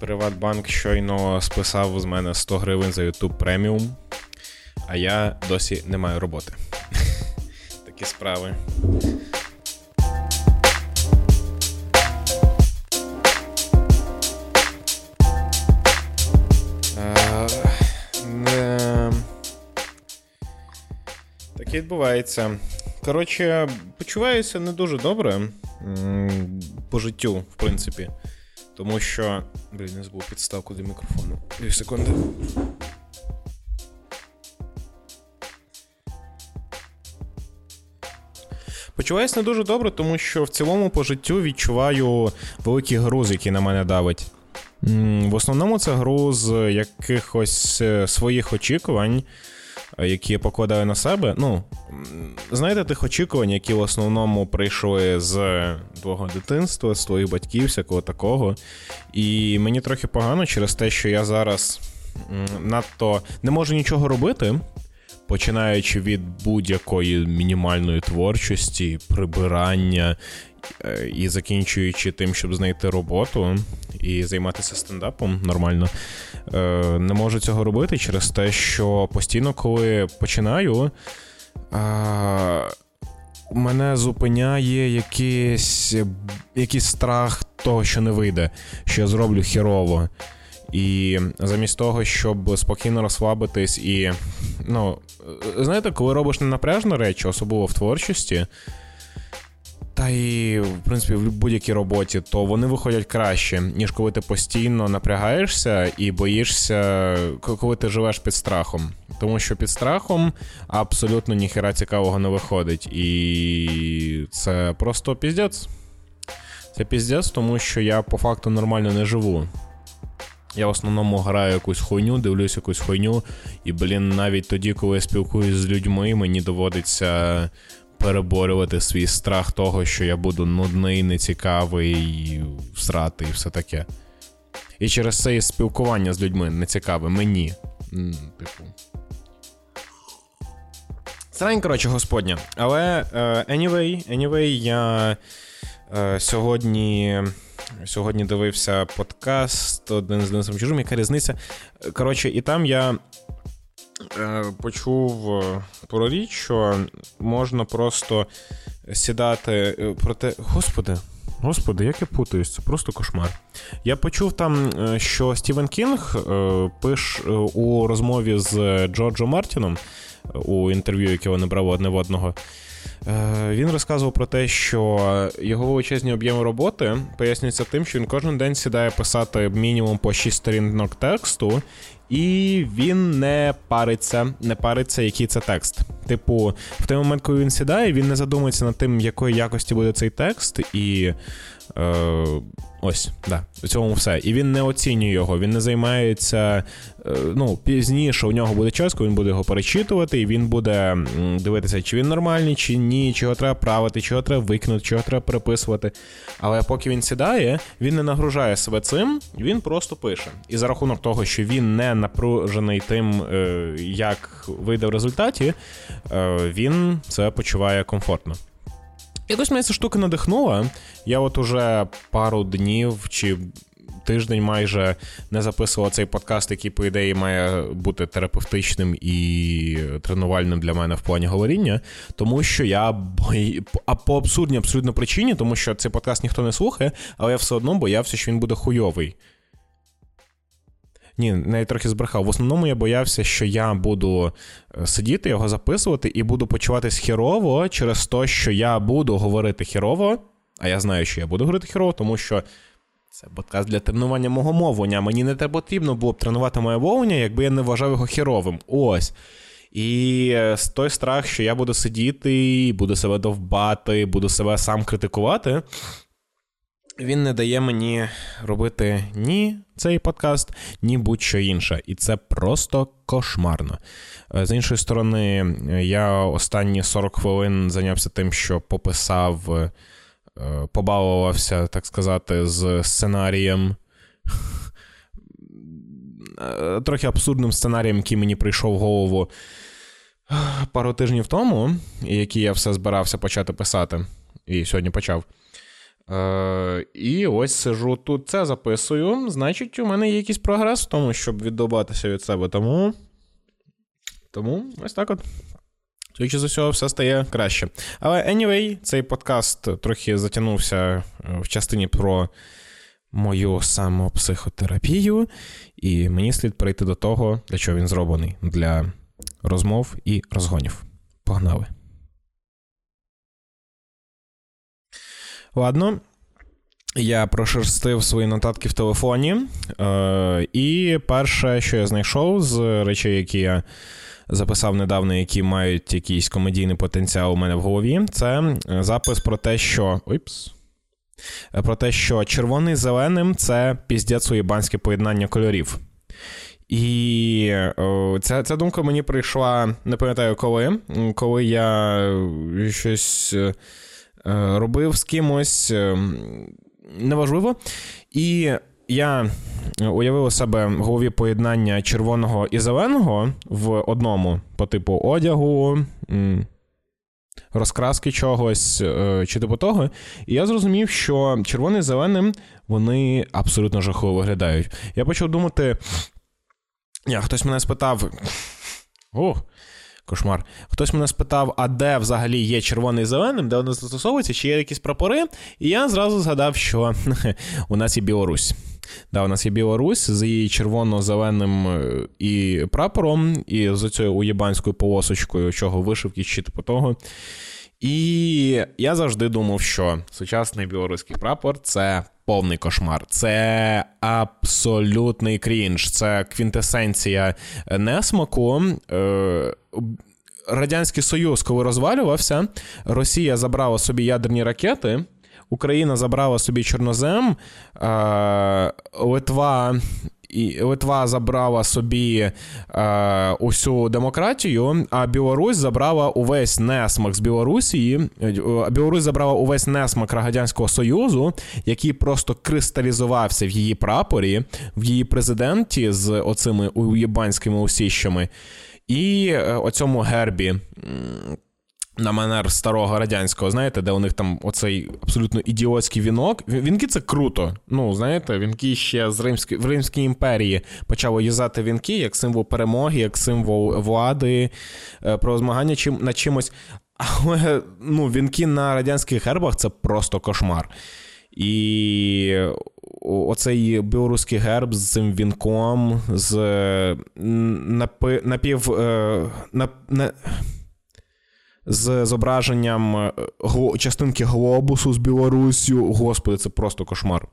Приватбанк щойно списав з мене 100 гривень за YouTube преміум, а я досі не маю роботи. Такі справи. Е, так відбувається. Коротше, почуваюся не дуже добре по життю, в принципі. Тому що. Блін, не забув підставку до мікрофону. Дві секунди. Почуваюся не дуже добре, тому що в цілому по життю відчуваю великий груз, який на мене давить. В основному це груз якихось е, своїх очікувань, які я покладаю на себе. Ну, знаєте, тих очікувань, які в основному прийшли з твого дитинства, з твоїх батьків, всякого такого. І мені трохи погано через те, що я зараз надто не можу нічого робити. Починаючи від будь-якої мінімальної творчості, прибирання і закінчуючи тим, щоб знайти роботу і займатися стендапом нормально, е, не можу цього робити через те, що постійно, коли починаю, мене зупиняє якийсь, якийсь страх того, що не вийде, що я зроблю хірово. І замість того, щоб спокійно розслабитись і, ну, знаєте, коли робиш ненапряжні речі, особливо в творчості. Та і, в принципі, в будь-якій роботі, то вони виходять краще, ніж коли ти постійно напрягаєшся і боїшся, коли ти живеш під страхом. Тому що під страхом абсолютно ніхера цікавого не виходить. І це просто піздець. Це піздець, тому що я по факту нормально не живу. Я в основному граю якусь хуйню, дивлюсь якусь хуйню, і, блін, навіть тоді, коли я спілкуюсь з людьми, мені доводиться переборювати свій страх того, що я буду нудний, нецікавий, всрати і все таке. І через це і спілкування з людьми нецікаве мені. Типу. Срань, коротше, господня. Але uh, anyway, anyway, я uh, сьогодні сьогодні дивився подкаст один з Денисом Чужим, яка різниця. Коротше, і там я Е, почув е, про річ, що можна просто сідати е, проте. Господи, господи, як я путаюсь, це просто кошмар. Я почув там, що Стівен Кінг пише у розмові з Джорджо Мартіном у інтерв'ю, яке вони брали одне в одного. Він розказував про те, що його величезні об'єми роботи пояснюються тим, що він кожен день сідає писати мінімум по 6 сторінок тексту, і він не париться, не париться, який це текст. Типу, в той момент, коли він сідає, він не задумується над тим, якої якості буде цей текст, і Е, Ось, да, у цьому все. І він не оцінює його, він не займається. Е, ну, Пізніше у нього буде час, коли він буде його перечитувати, і він буде дивитися, чи він нормальний, чи ні, чого треба правити, чого треба викинути, чого треба переписувати. Але поки він сідає, він не нагружає себе цим, він просто пише. І за рахунок того, що він не напружений тим, е, як вийде в результаті, він це почуває комфортно. Якось мене ця штука надихнула. Я от уже пару днів чи тиждень майже не записував цей подкаст, який, по ідеї, має бути терапевтичним і тренувальним для мене в плані говоріння, тому що я бої... а по абсурдній абсолютно причині, тому що цей подкаст ніхто не слухає, але я все одно боявся, що він буде хуйовий. Ні, навіть трохи збрехав. В основному я боявся, що я буду е, сидіти, його записувати і буду почуватись хірово через те, що я буду говорити хірово, а я знаю, що я буду говорити хірово, тому що. Це подкаст для тренування мого мовлення. Мені не потрібно було б тренувати моє мовлення, якби я не вважав його хіровим. Ось. І е, той страх, що я буду сидіти, буду себе довбати, буду себе сам критикувати він не дає мені робити ні цей подкаст, ні будь-що інше. І це просто кошмарно. Е, з іншої сторони, я останні 40 хвилин зайнявся тим, що пописав, е, побалувався, так сказати, з сценарієм. Е, трохи абсурдним сценарієм, який мені прийшов в голову пару тижнів тому, який я все збирався почати писати, і сьогодні почав. Е, І ось сижу тут, це записую. Значить, у мене є якийсь прогрес в тому, щоб віддобатися від себе. Тому. Тому ось так от. Судячи з усього, все стає краще. Але anyway, цей подкаст трохи затягнувся е, в частині про мою самопсихотерапію, і мені слід перейти до того, для чого він зроблений, для розмов і розгонів. Погнали. Ладно. Я прошерстив свої нотатки в телефоні. Е, І перше, що я знайшов з речей, які я записав недавно, які мають якийсь комедійний потенціал у мене в голові, це запис про те, що. Ойпс. Про те, що червоний зеленим це піздець уєбанське поєднання кольорів. І о, ця ця думка мені прийшла, не пам'ятаю коли, коли я щось е, робив з кимось е, неважливо. І я уявив у себе в голові поєднання червоного і зеленого в одному по типу одягу, розкраски чогось е, чи типу того. І я зрозумів, що червоний і зеленим вони абсолютно жахливо виглядають. Я почав думати. Я, Хтось мене спитав. О, кошмар. Хтось мене спитав, а де взагалі є червоний і зеленим, де вони застосовуються, чи є якісь прапори. І я зразу згадав, що у нас є Білорусь. Да, У нас є Білорусь з її червоно-зеленим е, і прапором, і з цією уєбанською полосочкою, чого вишивки чи типу того. І я завжди думав, що сучасний білоруський прапор це повний кошмар, це абсолютний крінж, це квінтесенція несмаку. Е, Радянський Союз, коли розвалювався, Росія забрала собі ядерні ракети. Україна забрала собі Чорнозем, Литва. І Литва забрала собі е, усю демократію, а Білорусь забрала увесь несмак з Білорусі. Білорусь забрала увесь несмак Радянського Союзу, який просто кристалізувався в її прапорі, в її президенті з оцими уєбанськими усіщами, і е, оцьому гербі на манер старого радянського, знаєте, де у них там оцей абсолютно ідіотський вінок. Вінки це круто. Ну, знаєте, вінки ще з Римської в Римській імперії почали юзати вінки як символ перемоги, як символ влади, е, про змагання чим, на чимось. Але ну, вінки на радянських гербах це просто кошмар. І оцей білоруський герб з цим вінком, з напи, напів. Е, нап, на, з зображенням е, частинки глобусу з Білоруссю. Господи, це просто кошмар.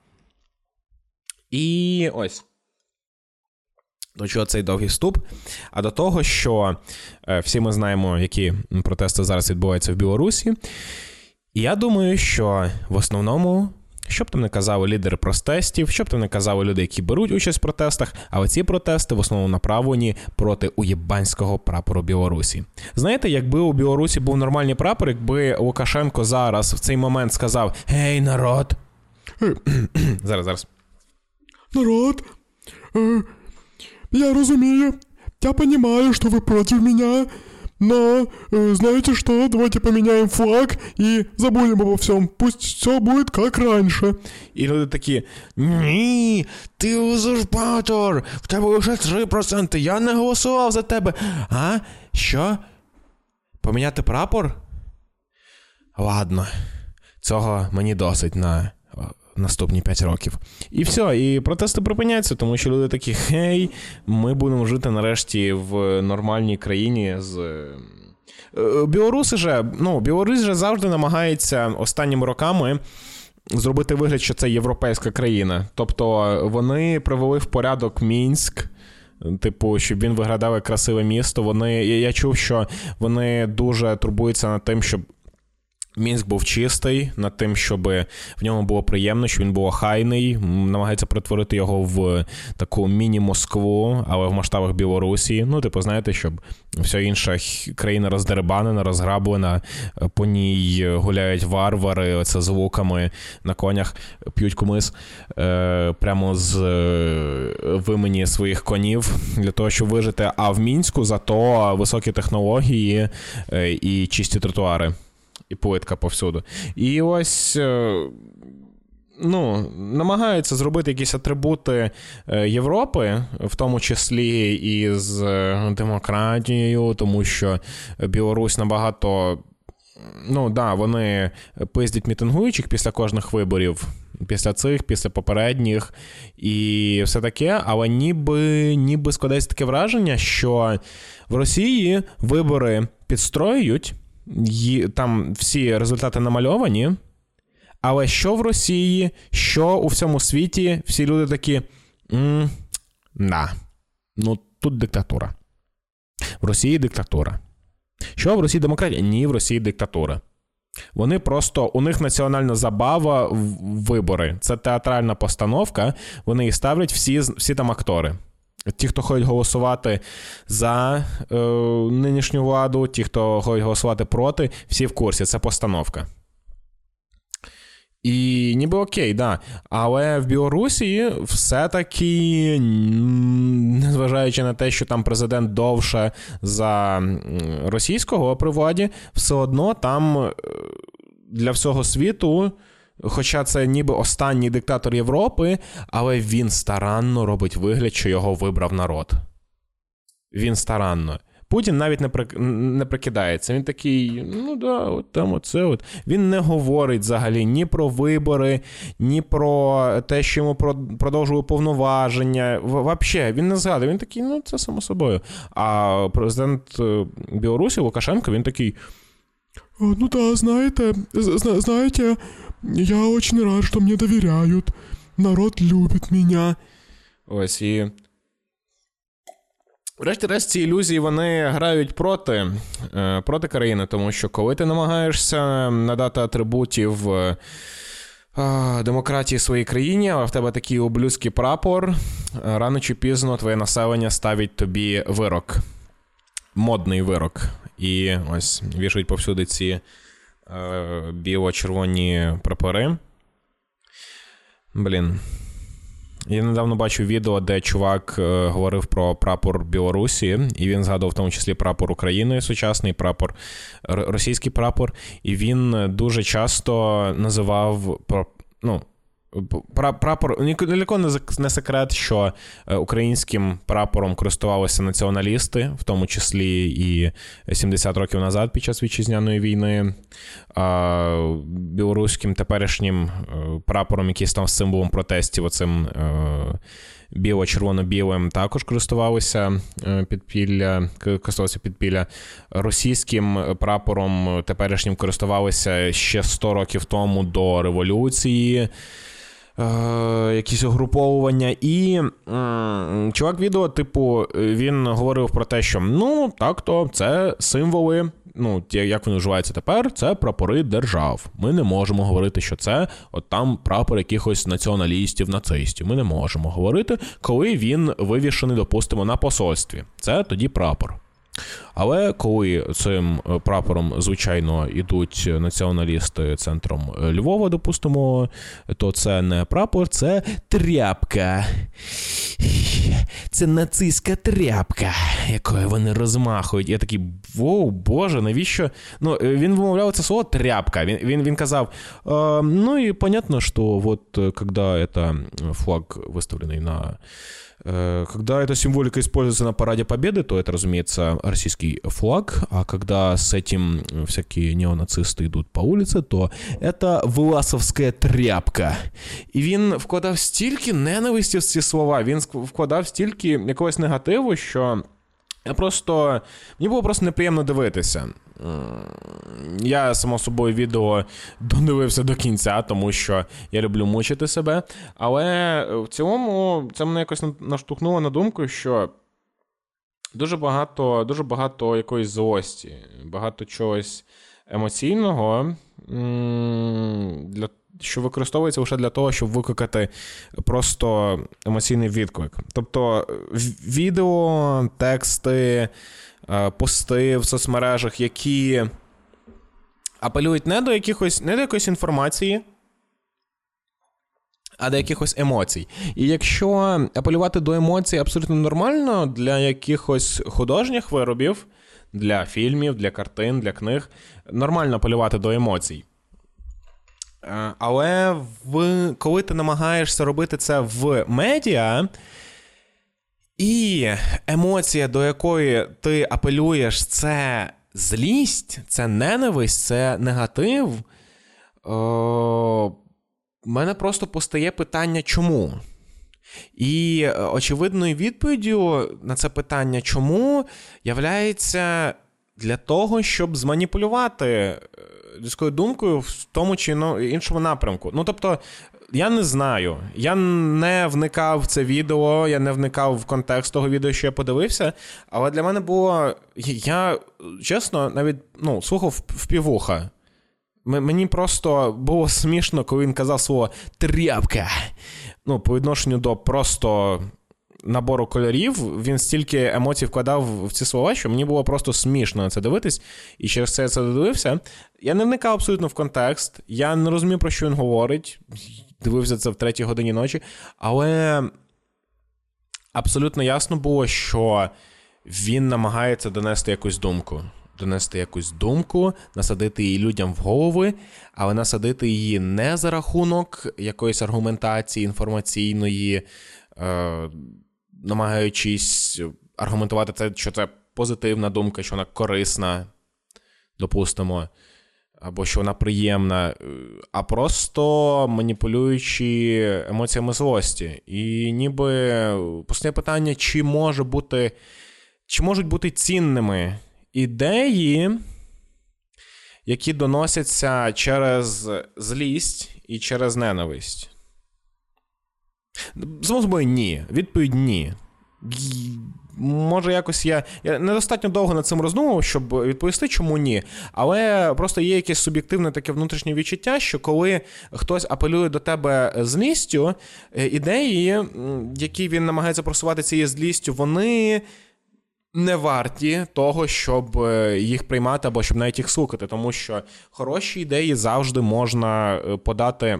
І ось. До чого цей довгий вступ? А до того, що е, всі ми знаємо, які протести зараз відбуваються в Білорусі. І я думаю, що в основному що б там не казали лідери протестів, що б там не казали люди, які беруть участь в протестах, але ці протести в основному направлені проти уєбанського прапору Білорусі. Знаєте, якби у Білорусі був нормальний прапор, якби Лукашенко зараз в цей момент сказав: Гей, народ! Зараз, зараз. Народ, е, я розумію, я розумію, що ви проти мене. Но, э, знаете что, давайте поменяем флаг и забудем обо всем. Пусть все будет как раньше. І люди такі: Ні, ти узурпатор, в тебе лише 3%, я не голосував за тебе. А? Що? Поміняти прапор? Ладно, цього мені досить на наступні 5 років. І все, і протести припиняються, тому що люди такі: хей, ми будемо жити нарешті в нормальній країні з. Е, білоруси же, ну, Білорусь же завжди намагається останніми роками зробити вигляд, що це європейська країна. Тобто вони привели в порядок Мінськ. Типу, щоб він виглядав як красиве місто. Вони я чув, що вони дуже турбуються над тим, щоб Мінськ був чистий над тим, щоб в ньому було приємно, що він був охайний, намагається перетворити його в таку міні-Москву, але в масштабах Білорусі. Ну, типу, знаєте, щоб вся інша країна роздербанена, розграблена, по ній гуляють варвари, оце з луками на конях, п'ють кумис е, прямо з е, вимені своїх конів для того, щоб вижити. А в мінську зато високі технології е, і чисті тротуари. І плитка повсюду. І ось. Е, ну, намагаються зробити якісь атрибути е, Європи, в тому числі і з демократією, тому що Білорусь набагато. Ну, да, вони пиздять мітингуючих після кожних виборів, після цих, після попередніх, і все таке, але ніби ніби складається таке враження, що в Росії вибори підстроюють, там всі результати намальовані. Але що в Росії, що у всьому світі, всі люди такі. да, ну тут диктатура. В Росії диктатура. Що в Росії демократія? Ні, в Росії диктатура. Вони просто, у них національна забава вибори. Це театральна постановка. Вони їх ставлять всі всі там актори. Ті, хто ходять голосувати за е, нинішню владу, ті, хто ходять голосувати проти, всі в курсі. Це постановка. І ніби окей, да. Але в Білорусі все-таки, незважаючи на те, що там президент довше за російського при владі, все одно там е, для всього світу. Хоча це ніби останній диктатор Європи, але він старанно робить вигляд, що його вибрав народ. Він старанно. Путін навіть не при... не прикидається. Він такий, ну да, от там оце от. Він не говорить взагалі ні про вибори, ні про те, що йому продовжує повноваження. Взагалі, він не згадує. Він такий, ну це само собою. А президент е, Білорусі Лукашенко, він такий. Ну да, знаєте, знаєте, я очень рад, що мені довіряють. Народ любить мене. Ось і Врешті-решт, ці ілюзії вони грають проти е, проти країни, тому що коли ти намагаєшся надати атрибутів е, демократії своїй країні, а в тебе такий облюдський прапор, рано чи пізно твоє населення ставить тобі вирок, модний вирок. І ось вішають повсюди ці біло-червоні прапори. Блін. Я недавно бачив відео, де чувак е, говорив про прапор Білорусі, і він згадував в тому числі прапор України, сучасний прапор, російський прапор. І він дуже часто називав ну, Прапор Ніко не секрет, що е, українським прапором користувалися націоналісти, в тому числі і 70 років назад під час вітчизняної війни. А Білоруським теперішнім е, прапором, який став символом протестів, оцим е, біло-червоно-білим, також користувалися підпілля, користувалися підпілля. Російським прапором теперішнім користувалися ще 100 років тому до революції е, якісь угруповування. І е, чувак відео, типу, він говорив про те, що ну, так то це символи. Ну, як вони вживаються тепер, це прапори держав. Ми не можемо говорити, що це от там прапор якихось націоналістів, нацистів. Ми не можемо говорити, коли він вивішений, допустимо, на посольстві. Це тоді прапор. Але коли цим е, прапором, звичайно, ідуть націоналісти центром е, Львова, допустимо, то це не прапор, це тряпка. Це нацистська тряпка, якою вони розмахують. Я такий, воу, Боже, навіщо? Ну, е, Він вимовляв це слово тряпка. Він він, він казав: э, ну і понятно, що вот, когда это флаг выставленный на Э, когда эта символика используется на параде Победы, то это, разумеется, российский флаг, а когда с этим всякие неонацисты идут по улице, то это власовська тряпка. І він вкладав стільки ненависті в ці слова, він вкладав стільки якогось негативу, що я просто. Мені було просто неприємно дивитися. Я, само собою, відео додивився до кінця, тому що я люблю мучити себе. Але в цілому це мене якось наштовхнуло на думку, що дуже багато дуже багато якоїсь злості, багато чогось емоційного, для, що використовується лише для того, щоб викликати просто емоційний відклик. Тобто відео, тексти. Е, пости в соцмережах, які апелюють не до якихось, не до якоїсь інформації, а до якихось емоцій. І якщо апелювати до емоцій абсолютно нормально для якихось художніх виробів, для фільмів, для картин, для книг. Нормально апелювати до емоцій. Е, але в, коли ти намагаєшся робити це в медіа, і емоція, до якої ти апелюєш, це злість, це ненависть, це негатив. Мене просто постає питання, чому? І е, очевидною відповіддю на це питання, чому являється для того, щоб зманіпулювати е, людською думкою в тому чи іншому напрямку. Ну тобто, я не знаю. Я не вникав в це відео, я не вникав в контекст того відео, що я подивився. Але для мене було. Я чесно, навіть ну, слухав в півуха. Мені просто було смішно, коли він казав слово тряпка. Ну, по відношенню до просто набору кольорів, він стільки емоцій вкладав в ці слова, що мені було просто смішно на це дивитись. І через це я це додивився. Я не вникав абсолютно в контекст, я не розумів, про що він говорить. Дивився це в третій годині ночі. Але абсолютно ясно було, що він намагається донести якусь думку. Донести якусь думку, насадити її людям в голови, але насадити її не за рахунок якоїсь аргументації інформаційної, е, намагаючись аргументувати це, що це позитивна думка, що вона корисна, допустимо, або що вона приємна, а просто маніпулюючи емоціями злості. І ніби постає питання, чи може бути, чи можуть бути цінними ідеї, які доносяться через злість і через ненависть. Собою, ні. Відповідь ні. Може, якось я я недостатньо довго над цим роздумував, щоб відповісти, чому ні. Але просто є якесь суб'єктивне таке внутрішнє відчуття, що коли хтось апелює до тебе злістю, е, ідеї, які він намагається просувати цією злістю, вони. Не варті того, щоб е, їх приймати або щоб навіть їх слухати, тому що хороші ідеї завжди можна е, подати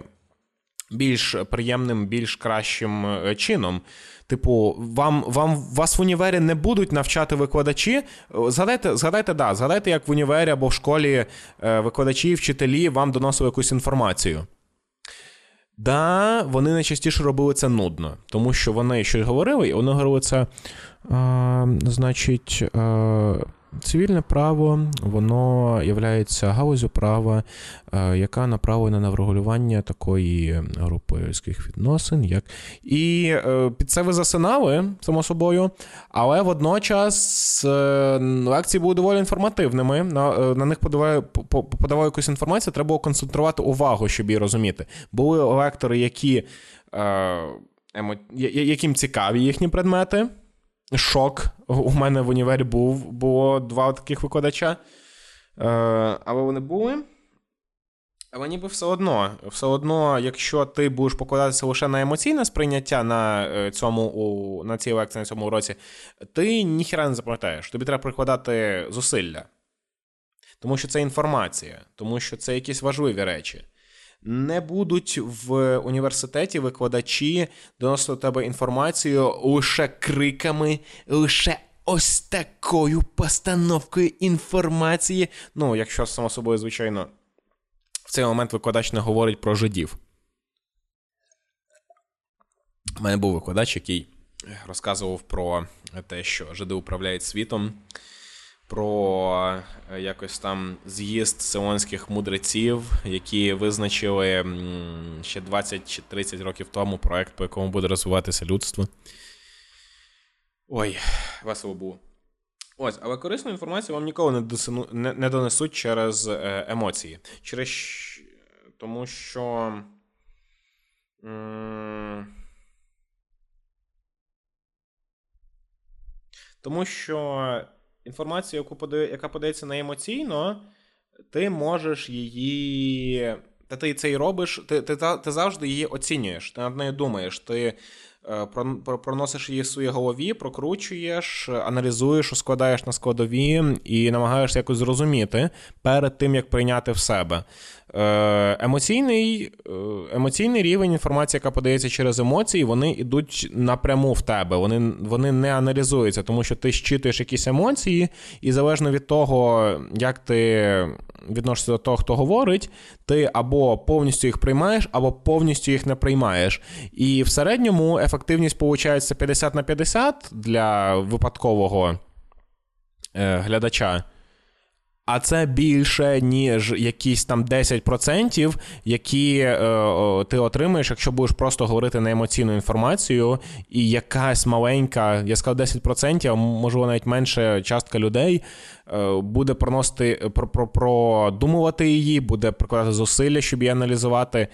більш приємним, більш кращим е, чином. Типу, вам вам вас в універі не будуть навчати викладачі. Згадайте, згадайте, да, згадайте, як в універі або в школі викладачі, вчителі вам доносили якусь інформацію. Да, вони найчастіше робили це нудно, тому що вони щось говорили, і вони говорили це, а, значить. А, Цивільне право, воно є галузю права, е, яка направлена на врегулювання такої групи людських відносин, як і е, під це ви засинали, само собою, але водночас е, лекції були доволі інформативними. На на них подавали, подавали якусь інформацію, треба було концентрувати увагу, щоб її розуміти. Були лектори, які, яким цікаві їхні предмети шок. У мене в універі був, було два таких викладача. Е, Але вони були. Але ніби все одно, все одно, якщо ти будеш покладатися лише на емоційне сприйняття на е, цьому, на цій лекції, на цьому уроці, ти ніхіра не запам'ятаєш. Тобі треба прикладати зусилля. Тому що це інформація, тому що це якісь важливі речі не будуть в університеті викладачі доносити до тебе інформацію лише криками, лише ось такою постановкою інформації. Ну, якщо само собою, звичайно, в цей момент викладач не говорить про жидів. У мене був викладач, який розказував про те, що жиди управляють світом про е, якось там з'їзд сионських мудреців, які визначили ще 20 чи 30 років тому проект, по якому буде розвиватися людство. Ой, весело було. Ось, але корисну інформацію вам ніколи не досину, не, не донесуть через е, емоції. Через тому що. Тому що інформацію, яку подає, яка подається не емоційно, ти можеш її. Та ти це і робиш, ти ти, ти завжди її оцінюєш, ти над нею думаєш, ти проносиш її в своїй голові, прокручуєш, аналізуєш, складаєш на складові і намагаєшся якось зрозуміти перед тим, як прийняти в себе. Е, емоційний е, емоційний рівень інформації, яка подається через емоції, вони йдуть напряму в тебе. Вони вони не аналізуються, тому що ти щитуєш якісь емоції, і залежно від того, як ти відносишся до того, хто говорить, ти або повністю їх приймаєш, або повністю їх не приймаєш. І в середньому ефективність виходить 50 на 50 для випадкового е, глядача. А це більше, ніж якісь там 10%, які е, ти отримаєш, якщо будеш просто говорити на емоційну інформацію, і якась маленька, я сказав 10%, а можливо навіть менше частка людей е, буде проносити, про, про, продумувати її, буде прикладати зусилля, щоб її аналізувати.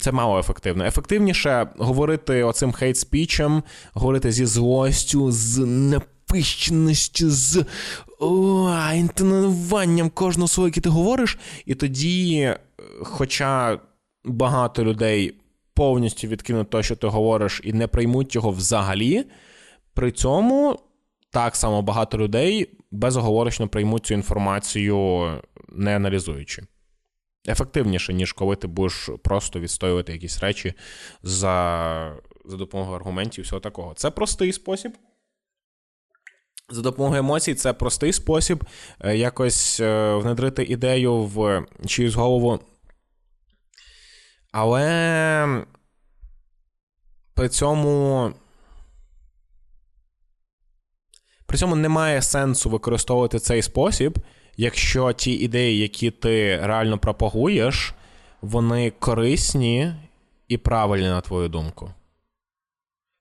Це мало ефективно. Ефективніше говорити оцим хейт-спічем, говорити зі злостю, з напищеністю, з о, інтонуванням кожного слова, яке ти говориш, і тоді, е, хоча багато людей повністю відкинуть те, що ти говориш, і не приймуть його взагалі, при цьому так само багато людей безоговорочно приймуть цю інформацію, не аналізуючи. Ефективніше, ніж коли ти будеш просто відстоювати якісь речі за за допомогою аргументів і всього такого. Це простий спосіб. За допомогою емоцій це простий спосіб е, якось е, внедрити ідею в чиюсь голову. Але при цьому. При цьому немає сенсу використовувати цей спосіб, якщо ті ідеї, які ти реально пропагуєш, вони корисні і правильні, на твою думку.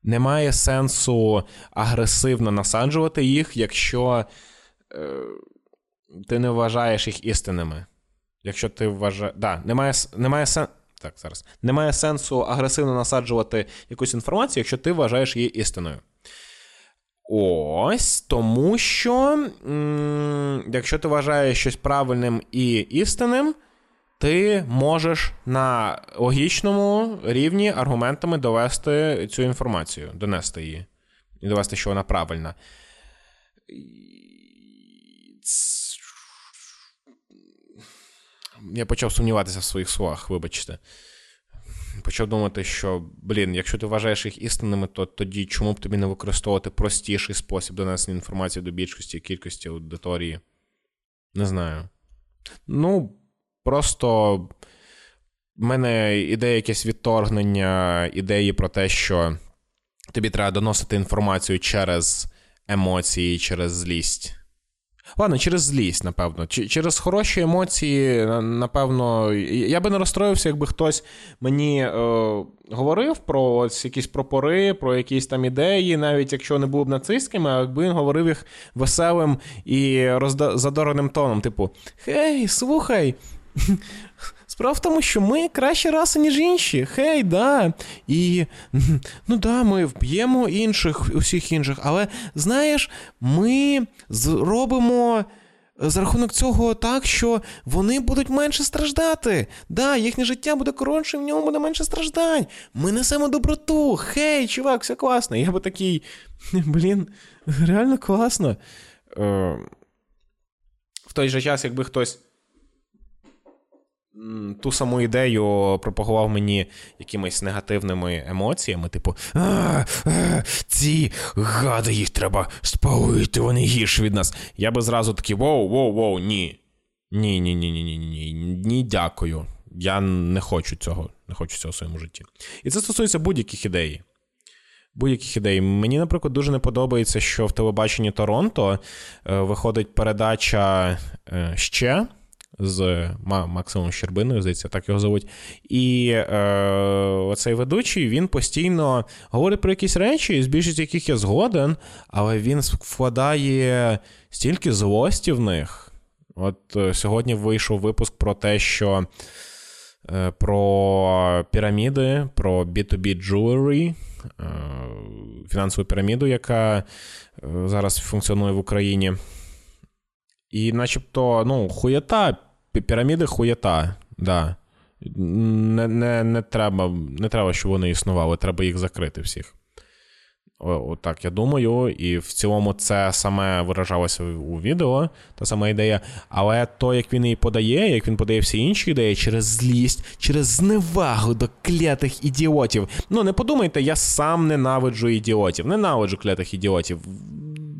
Немає сенсу агресивно насаджувати їх, якщо е, ти не вважаєш їх істинними. Якщо ти вважаєш. Да, немає немає сен... Так, зараз. Немає сенсу агресивно насаджувати якусь інформацію, якщо ти вважаєш її істиною. Ось тому що, якщо ти вважаєш щось правильним і істинним, ти можеш на логічному рівні аргументами довести цю інформацію, донести її і довести, що вона правильна. Я почав сумніватися в своїх словах, вибачте. Почав думати, що, блін, якщо ти вважаєш їх істинними, то тоді чому б тобі не використовувати простіший спосіб донесення інформації до більшості кількості аудиторії? Не знаю. Ну, Просто в мене ідея якесь відторгнення, ідеї про те, що тобі треба доносити інформацію через емоції, через злість. Ладно, через злість, напевно. Через хороші емоції, напевно, я би не розстроївся, якби хтось мені е, говорив про ось якісь пропори, про якісь там ідеї, навіть якщо не був б нацистськими, а якби він говорив їх веселим і розда... задореним тоном. Типу: Хей, слухай, Справа в тому, що ми краща раса, ніж інші. Хей, да. І ну да, ми вб'ємо інших, усіх інших, але знаєш, ми зробимо. За рахунок цього так, що вони будуть менше страждати. Да, їхнє життя буде коротше, в ньому буде менше страждань. Ми несемо доброту. Хей, чувак, все класно. Я би такий. Блін, реально класно. Е, В той же час, якби хтось ту саму ідею пропагував мені якимись негативними емоціями, типу, ці гади їх треба спалити, вони гірші від нас. Я би зразу такий воу, воу, воу, ні. Ні, ні, ні, ні, ні, ні, ні, дякую. Я не хочу цього, не хочу цього в своєму житті. І це стосується будь-яких ідей. Будь-яких ідей. Мені, наприклад, дуже не подобається, що в телебаченні Торонто е, виходить передача е, ще з Максимом Щербиною, здається, так його зовуть. І е, оцей ведучий він постійно говорить про якісь речі, з більшістю яких я згоден, але він вкладає стільки злості в них. От е, сьогодні вийшов випуск про те, що е, про піраміди, про B2B jewelry, е, фінансову піраміду, яка е, зараз функціонує в Україні. І начебто, ну, хуєта піраміди хуєта, да. Не не, не, треба, не треба, щоб вони існували, треба їх закрити всіх. Так, я думаю, і в цілому це саме виражалося у відео, та сама ідея. Але то, як він її подає, як він подає всі інші ідеї через злість, через зневагу до клятих ідіотів. Ну, не подумайте, я сам ненавиджу ідіотів. Ненавиджу клятих ідіотів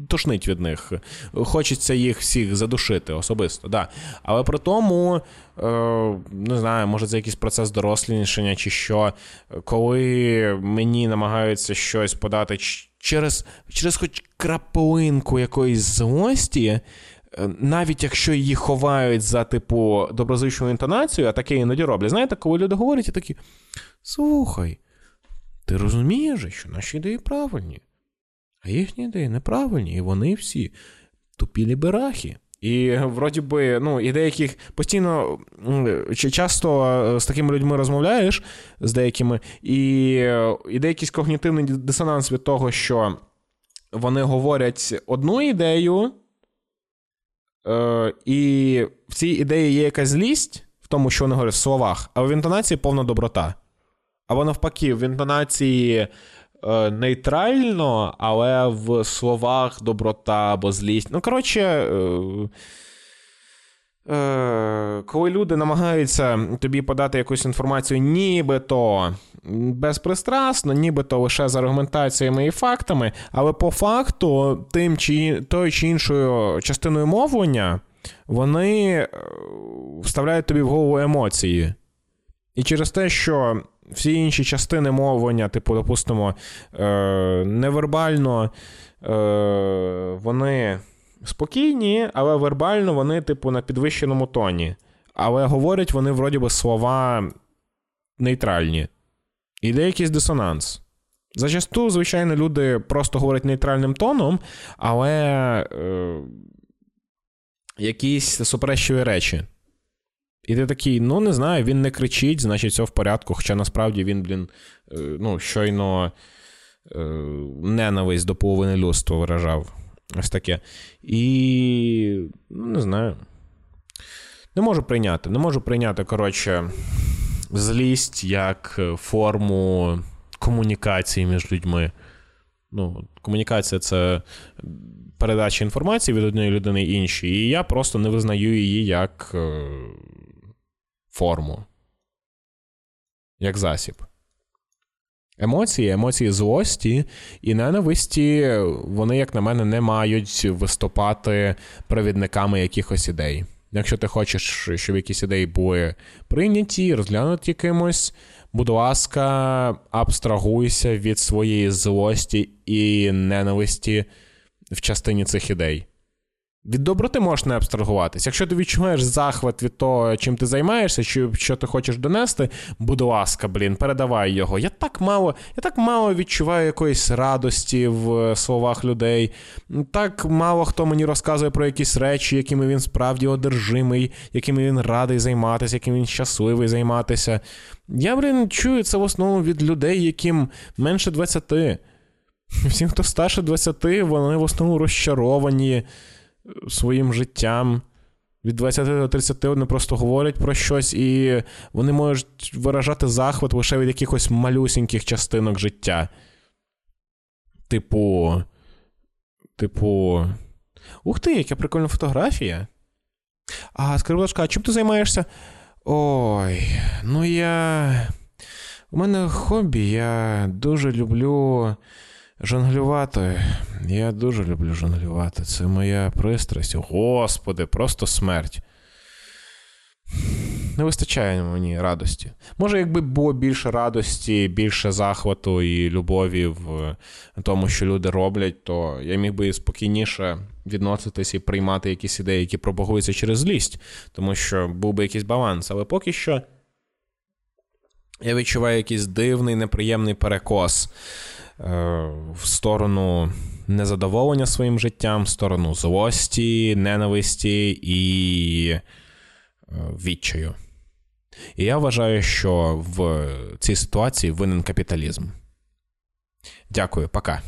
тошнить від них. Хочеться їх всіх задушити особисто. да. Але при тому, е, не знаю, може це якийсь процес дорослішання чи що, коли мені намагаються щось подати через, через хоч краплинку якоїсь злості. Е, навіть якщо її ховають за типу доброзичну інтонацію, а таке іноді роблять. Знаєте, коли люди говорять і такі: слухай, ти розумієш, що наші ідеї правильні? А їхні ідеї неправильні, і вони всі тупі ліберахи. І вроді би, ну, і деяких постійно часто е, з такими людьми розмовляєш з деякими, і іде якийсь когнітивний дисонанс від того, що вони говорять одну ідею, е, і в цій ідеї є якась злість в тому, що вони говорять в словах, а в інтонації повна доброта. Або навпаки, в інтонації Е, нейтрально, але в словах доброта або злість. Ну, коротше. Е, е, коли люди намагаються тобі подати якусь інформацію, нібито безпристрасно, нібито лише з аргументаціями і фактами, але по факту, тим чи тою чи іншою частиною мовлення, вони вставляють тобі в голову емоції. І через те, що всі інші частини мовлення, типу, допустимо, е, невербально е, вони спокійні, але вербально вони, типу, на підвищеному тоні. Але говорять вони, вроді би, слова нейтральні. Іде якийсь дисонанс. Зачасту, звичайно, люди просто говорять нейтральним тоном, але е, якісь суперечливі речі. І ти такий, ну не знаю, він не кричить, значить, все в порядку. Хоча насправді він, блін, е, ну, щойно е, ненависть до половини людства виражав. Ось таке. І. ну, не знаю. Не можу прийняти. Не можу прийняти, коротше, злість як форму комунікації між людьми. Ну, Комунікація це передача інформації від однієї людини іншій, і я просто не визнаю її як е, форму, як засіб. Емоції, емоції злості і ненависті, вони, як на мене, не мають виступати провідниками якихось ідей. Якщо ти хочеш, щоб якісь ідеї були прийняті, розглянуті кимось, будь ласка, абстрагуйся від своєї злості і ненависті в частині цих ідей. Від доброти можеш не абстрагуватись. Якщо ти відчуваєш захват від того, чим ти займаєшся, чи що ти хочеш донести, будь ласка, блін, передавай його. Я так мало я так мало відчуваю якоїсь радості в словах людей. Так мало хто мені розказує про якісь речі, якими він справді одержимий, якими він радий займатися, яким він щасливий займатися. Я, блін, чую це в основному від людей, яким менше 20. Всім, хто старше 20, вони в основному розчаровані своїм життям. Від 20 до 30 вони просто говорять про щось, і вони можуть виражати захват лише від якихось малюсіньких частинок життя. Типу. Типу. Ух ти, яка прикольна фотографія. А ласка, а чим ти займаєшся? Ой, ну я. У мене хобі, я дуже люблю Жонглювати. Я дуже люблю жонглювати. Це моя пристрасть. Господи, просто смерть. Не вистачає мені радості. Може, якби було більше радості, більше захвату і любові в тому, що люди роблять, то я міг би спокійніше відноситись і приймати якісь ідеї, які пропагуються через злість, тому що був би якийсь баланс. Але поки що я відчуваю якийсь дивний, неприємний перекос. Е, в сторону незадоволення своїм життям, в сторону злості, ненависті і е, відчаю. І я вважаю, що в цій ситуації винен капіталізм. Дякую, пока.